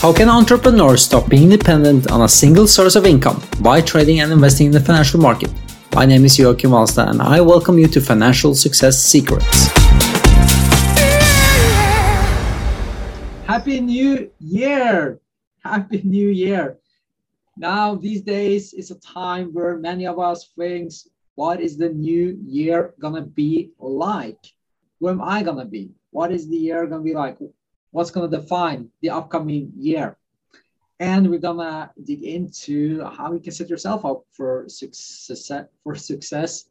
How can entrepreneurs stop being dependent on a single source of income by trading and investing in the financial market? My name is Joachim Alstad and I welcome you to Financial Success Secrets. Happy New Year! Happy New Year! Now, these days is a time where many of us thinks, what is the new year gonna be like? Who am I gonna be? What is the year gonna be like? What's going to define the upcoming year. And we're going to dig into how you can set yourself up for success, for success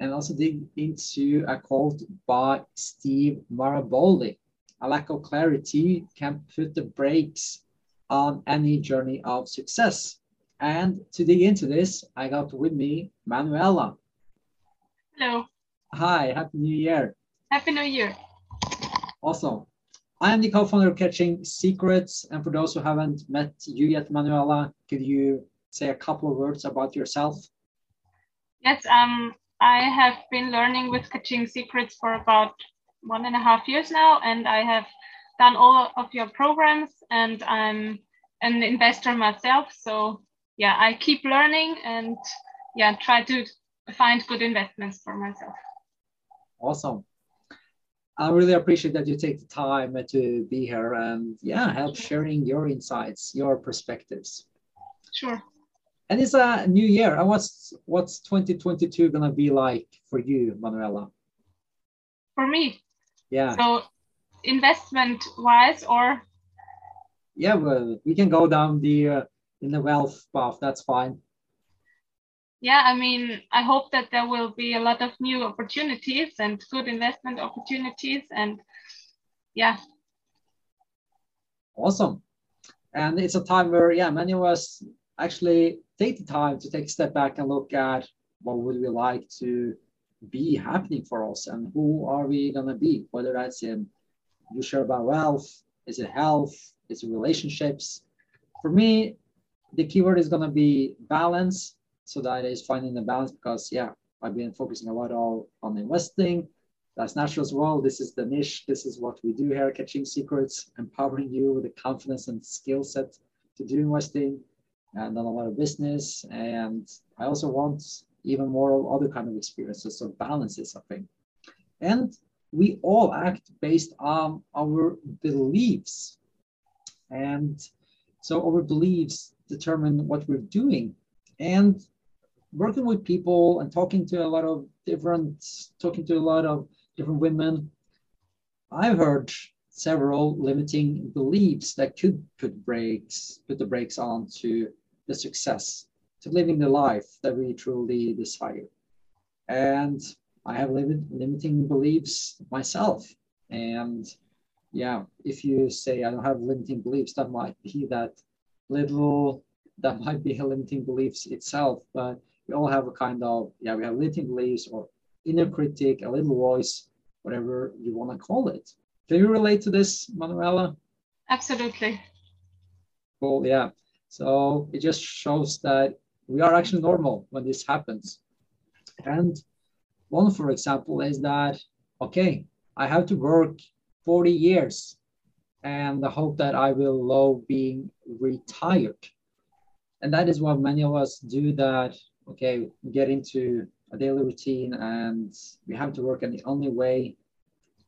and also dig into a quote by Steve Maraboli. A lack of clarity can put the brakes on any journey of success. And to dig into this, I got with me Manuela. Hello. Hi, Happy New Year. Happy New Year. Awesome. I am the co-founder of Katching Secrets. And for those who haven't met you yet, Manuela, could you say a couple of words about yourself? Yes, um, I have been learning with Katching Secrets for about one and a half years now, and I have done all of your programs, and I'm an investor myself. So yeah, I keep learning and yeah, try to find good investments for myself. Awesome. I really appreciate that you take the time to be here and yeah, help sharing your insights, your perspectives. Sure. And it's a new year. And what's what's 2022 gonna be like for you, Manuela? For me. Yeah. So investment wise or yeah, well, we can go down the uh, in the wealth path. That's fine yeah, I mean, I hope that there will be a lot of new opportunities and good investment opportunities. And yeah. Awesome. And it's a time where, yeah, many of us actually take the time to take a step back and look at what would we like to be happening for us and who are we going to be, whether that's in you share about wealth, is it health, is it relationships. For me, the keyword is going to be balance so that is finding the balance because yeah, I've been focusing a lot on, on investing. That's natural as well. This is the niche. This is what we do here, Katching Secrets, empowering you with the confidence and skill set to do investing and then a lot of business. And I also want even more other kind of experiences. So balance is a thing. And we all act based on our beliefs. And so our beliefs determine what we're doing. And working with people and talking to a lot of different talking to a lot of different women i've heard several limiting beliefs that could put brakes put the brakes on to the success to living the life that we truly desire. And i have limit, limiting beliefs myself. And yeah if you say i don't have limiting beliefs that might be that little that might be a limiting beliefs itself but we all have a kind of yeah we have limiting beliefs or inner critic a little voice whatever you want to call it. Can you relate to this manuela? Absolutely. Cool yeah. So it just shows that we are actually normal when this happens. And one for example is that okay i have to work 40 years and the hope that i will love being retired. And that is what many of us do that okay, get into a daily routine and we have to work. And the only way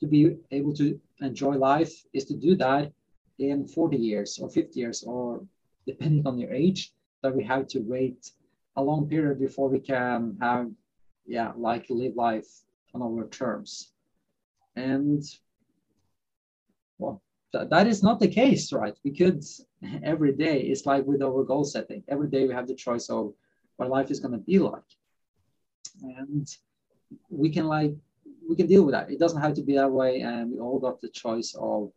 to be able to enjoy life is to do that in 40 years or 50 years, or depending on your age, that we have to wait a long period before we can have, yeah, like live life on our terms. And well, th- that is not the case, right? We could every day, it's like with our goal setting, every day we have the choice of what life is going to be like. And we can like we can deal with that. It doesn't have to be that way and we all got the choice of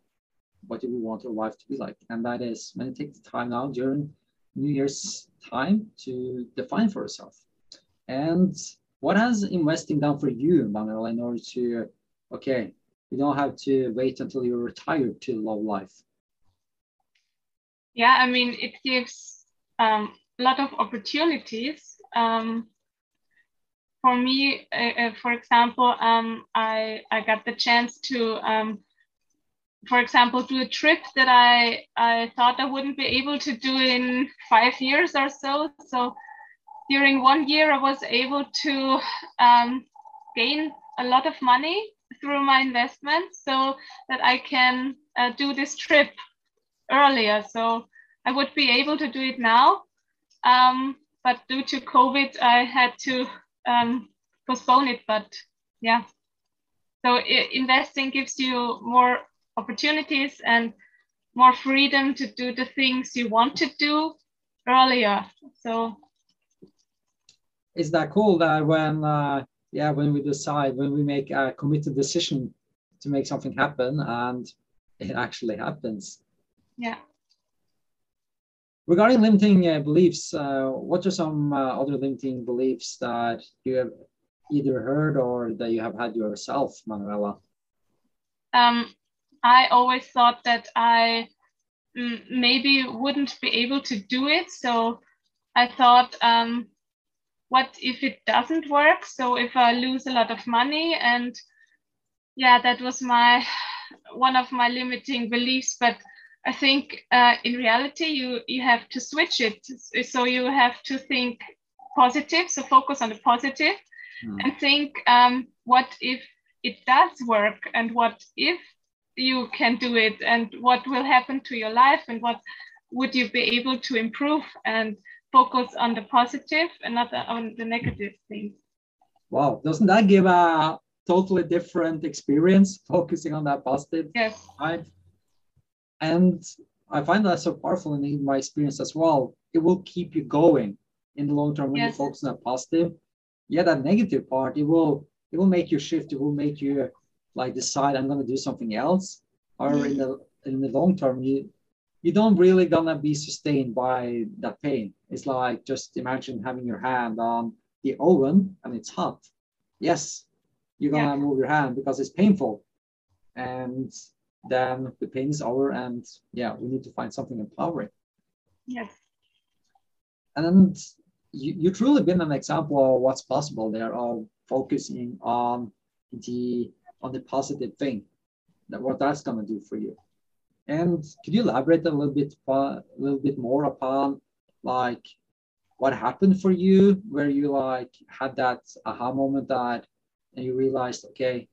what do we want our life to be like. And that is when you take the time now during new year's time to define for yourself. And what has investing done for you manuel in order to okay you don't have to wait until you're retired to love life? Yeah i mean it gives um, lot of opportunities. Um, for me, uh, uh, for example, um, I, I got the chance to um, for example, do a trip that I, I thought I wouldn't be able to do in five years or so. So during one year, I was able to um, gain a lot of money through my investments so that I can uh, do this trip earlier. So I would be able to do it now. Um, but due to COVID, I had to um, postpone it. But yeah, so investing gives you more opportunities and more freedom to do the things you want to do earlier. So is that cool that when uh, yeah when we decide when we make a committed decision to make something happen and it actually happens. Yeah. Regarding limiting uh, beliefs, uh, what are some uh, other limiting beliefs that you have either heard or that you have had yourself, Manuela? Um, I always thought that I mm, maybe wouldn't be able to do it. So I thought, um, what if it doesn't work? So if I lose a lot of money and yeah, that was my one of my limiting beliefs. But I think uh, in reality, you you have to switch it. So you have to think positive. So focus on the positive, mm. and think um, what if it does work, and what if you can do it and what will happen to your life and what would you be able to improve and focus on the positive and not on the negative things. Wow, doesn't that give a totally different experience focusing on that positive yes. side? And I find that so powerful in my experience as well. It will keep you going in the long term when yes. you focus on that positive. Yeah, that negative part, it will it will make you shift, it will make you like decide I'm going to do something else, or in mm. the in the long term, you you don't really gonna be sustained by that pain. It's like just imagine having your hand on the oven and it's hot. Yes, you're gonna yeah. move your hand because it's painful, and then the pain is over, and yeah, we need to find something empowering. Yes. And you, you truly been an example of what's possible there of focusing on the on the positive thing, that what that's going to do for you. And could you elaborate a little bit, a little bit more upon like what happened for you, where you like had that aha moment that, and you realized, okay,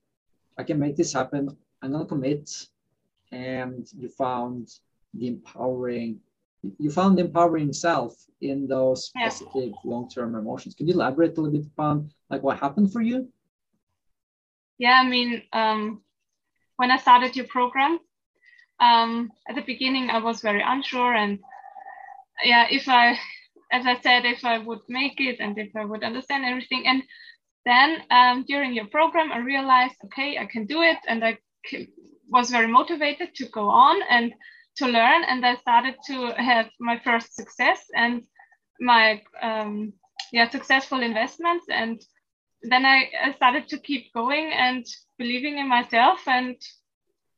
I can make this happen. I'm gonna commit, and you found the empowering, you found the empowering self in those positive long-term emotions. Could you elaborate a little bit upon like what happened for you? Yeah, I mean, um, when I started your program, um, at the beginning I was very unsure, and yeah, if I, as I said, if I would make it and if I would understand everything, and then um, during your program I realized, okay, I can do it, and I was very motivated to go on and to learn, and I started to have my first success and my um, yeah successful investments and then I, I started to keep going and believing in myself. And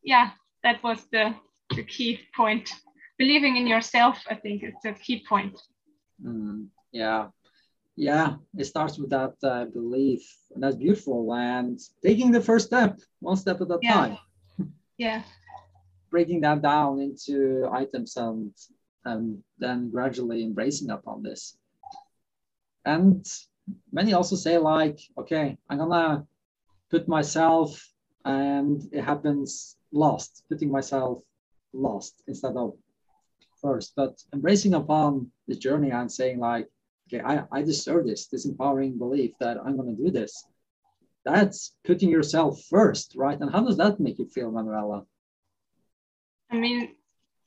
yeah, that was the, the key point. Believing in yourself, I think, is the key point. Mm, yeah. Yeah, it starts with that uh, belief. And that's beautiful. And taking the first step, one step at a yeah. time. Yeah. Breaking that down into items and, and then gradually embracing upon this. And many also say like, okay, I'm gonna put myself and it happens lost, putting myself lost instead of first, but embracing upon the journey and saying like, okay, I, I deserve this, this empowering belief that I'm gonna do this. That's putting yourself first, right? And how does that make you feel, Manuela? I mean,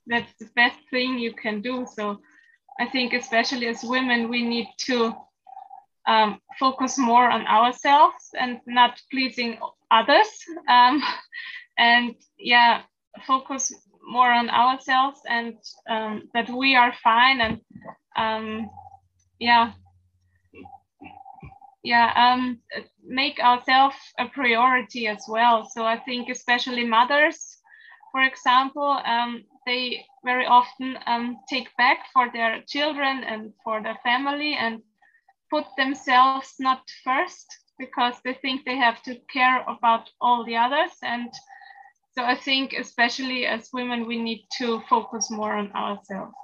that's the best thing you can do. So I think especially as women, we need to um, focus more on ourselves and not pleasing others. Um, and yeah, focus more on ourselves and um, that we are fine and um, yeah, yeah, um, make ourselves a priority as well. So I think especially mothers, for example, um, they very often um, take back for their children and for their family and put themselves not first because they think they have to care about all the others and so I think, especially as women, we need to focus more on ourselves.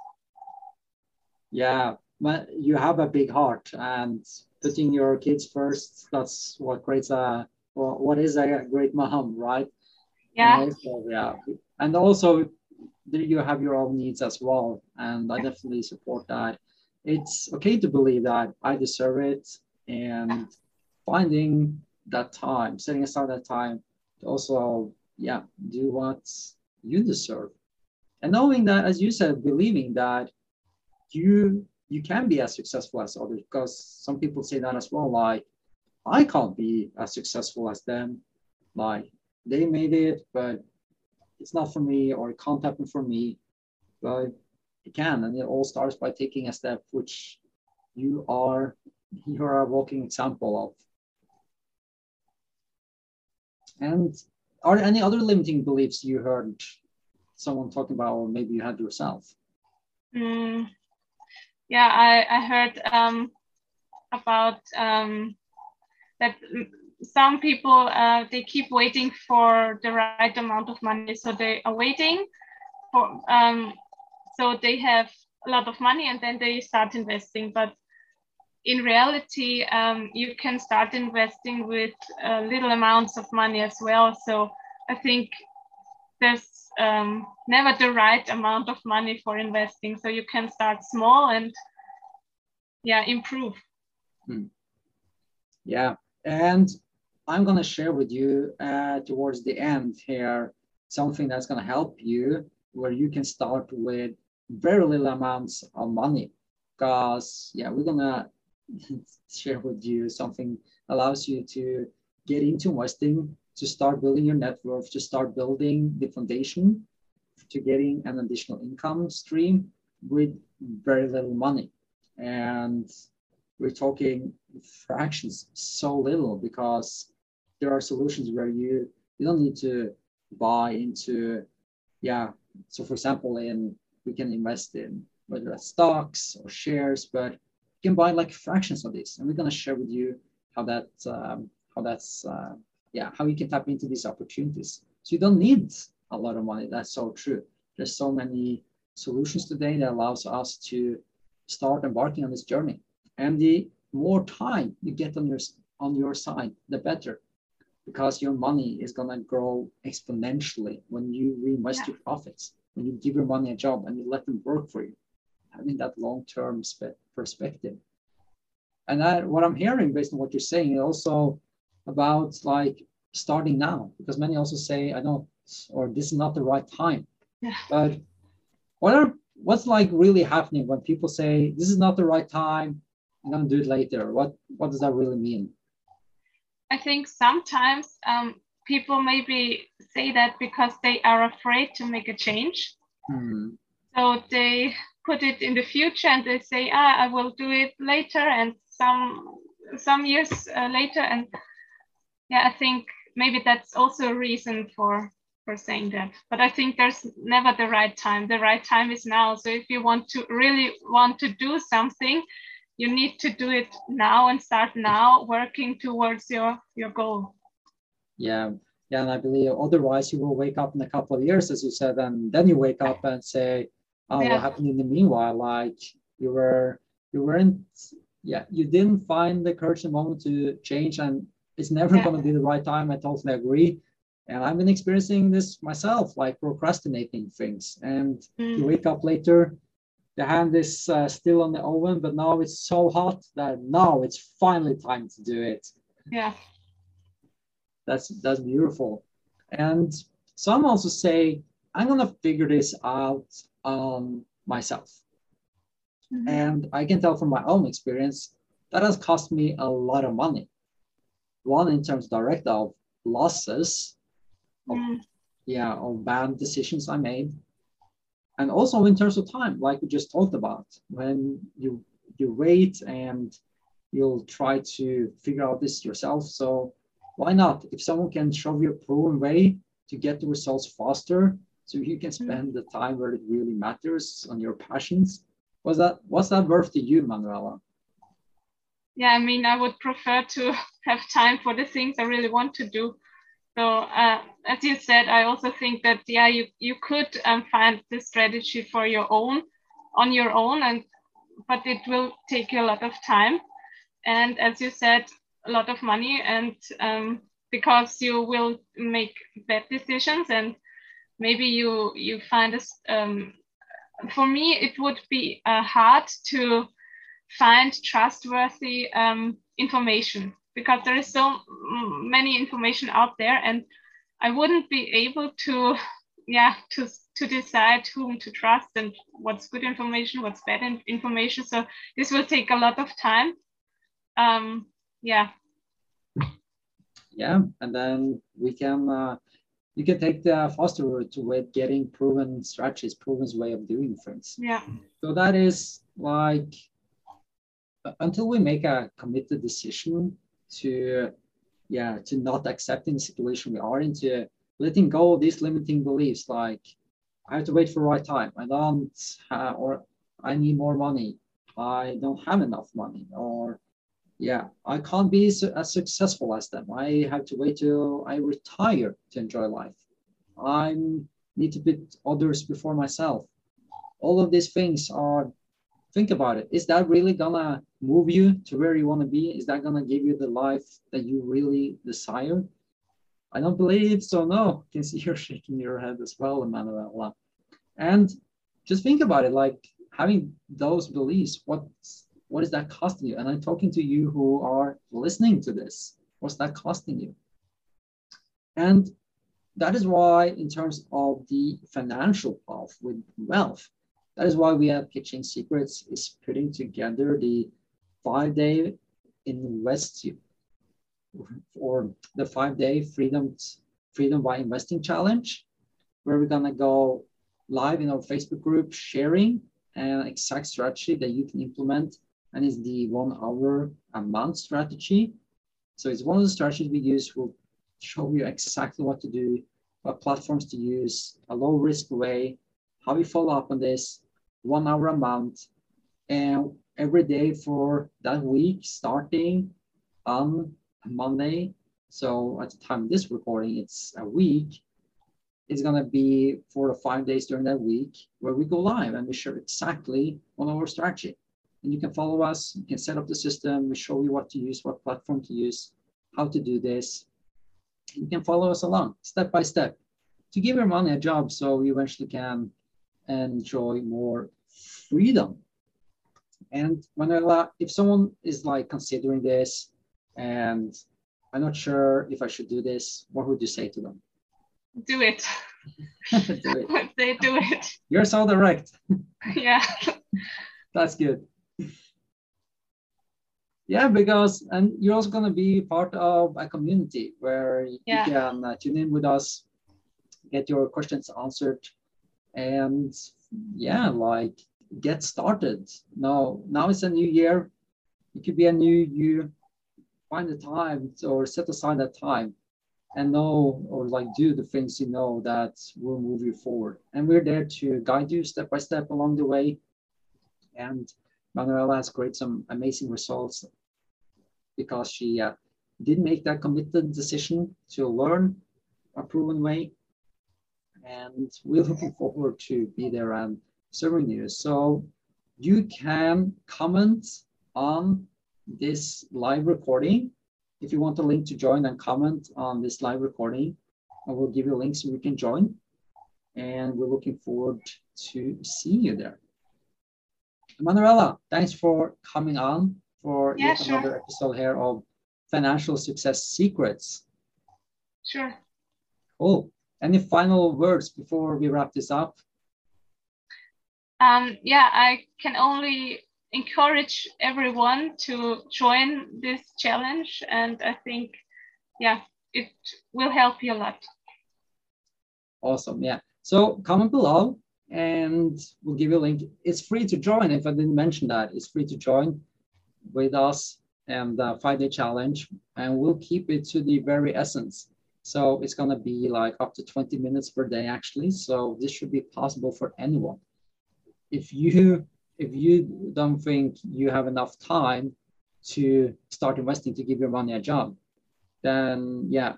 Yeah, well you have a big heart, and putting your kids first, that's what creates a what is a great mom, right? Yeah. So, yeah. And also, you have your own needs as well. And I definitely support that. It's okay to believe that I deserve it and finding that time, setting aside that time to also yeah, do what you deserve. And knowing that, as you said, believing that you you can be as successful as others, because some people say that as well, like I can't be as successful as them. Like they made it, but it's not for me, or it can't happen for me. But it can, and it all starts by taking a step, which you are you are a walking example of. And are there any other limiting beliefs you heard someone talking about, or maybe you had yourself? Mm, yeah, I, I heard um, about um, that some people uh, they keep waiting for the right amount of money, so they are waiting for um, so they have a lot of money and then they start investing, but in reality, um, you can start investing with uh, little amounts of money as well. So I think there's um, never the right amount of money for investing. So you can start small and yeah, improve. Hmm. Yeah, and I'm to share with you uh, towards the end here something that's to help you where you can start with very little amounts of money because yeah we're gonna share with you something allows you to get into investing, to start building your network, to start building the foundation to getting an additional income stream with very little money. And we're talking fractions, so little, because there are solutions where you you don't need to buy into, yeah. So for example, in we can invest in whether it's stocks or shares, but you can buy like fractions of this, and we're to share with you how that um, how that's uh, yeah how you can tap into these opportunities. So you don't need a lot of money. That's so true. There's so many solutions today that allows us to start embarking on this journey. And the more time you get on your on your side, the better, because your money is gonna grow exponentially when you reinvest yeah. your profits, when you give your money a job and you let them work for you having that long-term perspective. And that, what I'm hearing based on what you're saying also about like starting now, because many also say, I don't, or this is not the right time. Yeah. But what are what's like really happening when people say this is not the right time, I'm gonna do it later? What what does that really mean? I think sometimes um, people maybe say that because they are afraid to make a change. Hmm. So they put it in the future and they say, ah, I will do it later and some some years uh, later. And yeah, I think maybe that's also a reason for for saying that. But I think there's never the right time. The right time is now. So if you want to really want to do something, you need to do it now and start now, working towards your your goal. Yeah. Yeah, and I believe otherwise you will wake up in a couple of years, as you said, and then you wake up and say, oh, yeah. what happened in the meanwhile? Like you were, you weren't, yeah, you didn't find the courage and moment to change, and it's never yeah. going to be the right time. I totally agree. And I've been experiencing this myself, like procrastinating things. And mm. you wake up later, the hand is uh, still on the oven, but now it's so hot that now it's finally time to do it. Yeah. That's that's beautiful. And some also say, I'm gonna figure this out um, myself. Mm-hmm. And I can tell from my own experience that has cost me a lot of money. One in terms of direct of losses, of, mm. yeah, of bad decisions I made, and also in terms of time, like we just talked about, when you you wait and you'll try to figure out this yourself. So why not? If someone can show you a proven way to get the results faster, so you can mm-hmm. spend the time where it really matters on your passions. Was that what's that worth to you, Manuela? Yeah, I mean, I would prefer to have time for the things I really want to do. So uh, as you said, I also think that yeah, you you could um, find the strategy for your own on your own, and but it will take you a lot of time, and as you said, a lot of money, and um, because you will make bad decisions, and maybe you you find a um, for me it would be uh, hard to find trustworthy um, information because there is so many information out there and i wouldn't be able to yeah to to decide whom to trust and what's good information what's bad information. So this will take a lot of time. Um yeah. Yeah and then we can uh, you can take the faster route to with getting proven strategies proven way of doing things. Yeah. So that is like until we make a committed decision to yeah to not accepting the situation we are into letting go of these limiting beliefs like i have to wait for the right time. I don't have, or i need more money. I don't have enough money or yeah i can't be as successful as them. I have to wait till i retire to enjoy life. I need to put others before myself. All of these things are think about it. Is that really gonna move you to where you want to be? Is that gonna give you the life that you really desire? I don't believe so. No, I can see you're shaking your head as well, Emanuela. And just think about it, like having those beliefs. What what is that costing you? And I'm talking to you who are listening to this. What's that costing you? And that is why, in terms of the financial path with wealth, that is why we have Katching Secrets is putting together the five-day invest or the five-day freedom freedom by investing challenge, where we're gonna go live in our Facebook group sharing an exact strategy that you can implement, and it's the one hour a month strategy. So it's one of the strategies we use. We'll show you exactly what to do, what platforms to use, a low risk way, how we follow up on this, one hour a month, and every day for that week, starting on Monday. So at the time of this recording, it's a week. It's gonna be four to five days during that week where we go live and we share exactly on our strategy. And you can follow us, you can set up the system, we show you what to use, what platform to use, how to do this. You can follow us along step by step to give your money a job so you eventually can enjoy more freedom. And Manuela, if someone is like considering this and I'm not sure if I should do this, what would you say to them? Do it. do it. they do it. You're so direct. Yeah. That's good. Yeah, because and you're also going to be part of a community where yeah. you can uh, tune in with us, get your questions answered, and yeah, like get started. Now, now it's a new year. It could be a new you. Find the time or set aside that time and know or like do the things you know that will move you forward. And we're there to guide you step by step along the way. And Manuela has created some amazing results because she uh, did make that committed decision to learn a proven way. And we're looking forward to be there and serving you. So you can comment on this live recording. If you want a link to join and comment on this live recording, I will give you a link so you can join. And we're looking forward to seeing you there. Manuela, thanks for coming on for yeah, yet sure. another episode here of Financial Success Secrets. Sure. Cool. Any final words before we wrap this up? um, yeah, I can only encourage everyone to join this challenge. And I think, yeah, it will help you a lot. Awesome. Yeah. So comment below and we'll give you a link. It's free to join. If I didn't mention that, it's free to join with us and the five day challenge. And we'll keep it to the very essence. So it's going to be like up to 20 minutes per day, actually. So this should be possible for anyone. If you if you don't think you have enough time to start investing to give your money a job, then yeah,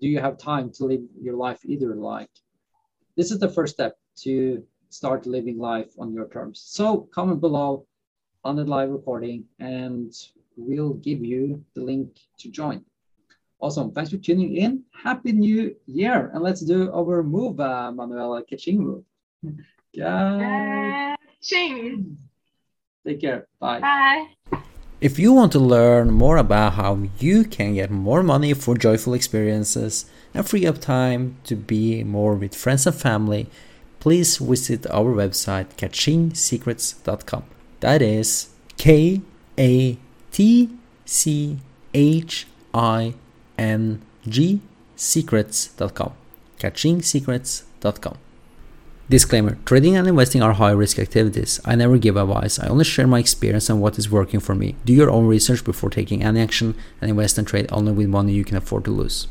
do you have time to live your life either? Like this is the first step to start living life on your terms. So comment below on the live recording and we'll give you the link to join awesome. Thanks for tuning in. Happy new year. And let's do our move uh, manuela kaching move. Yeah. Ching. take care. Bye. Bye. If you want to learn more about how you can get more money for joyful experiences and free up time to be more with friends and family, please visit our website katchingsecrets.com. That is K A T C H I N G secrets.com. Katchingsecrets.com. Disclaimer Trading and investing are high risk activities. I never give advice. I only share my experience and what is working for me. Do your own research before taking any action and invest and trade only with money you can afford to lose.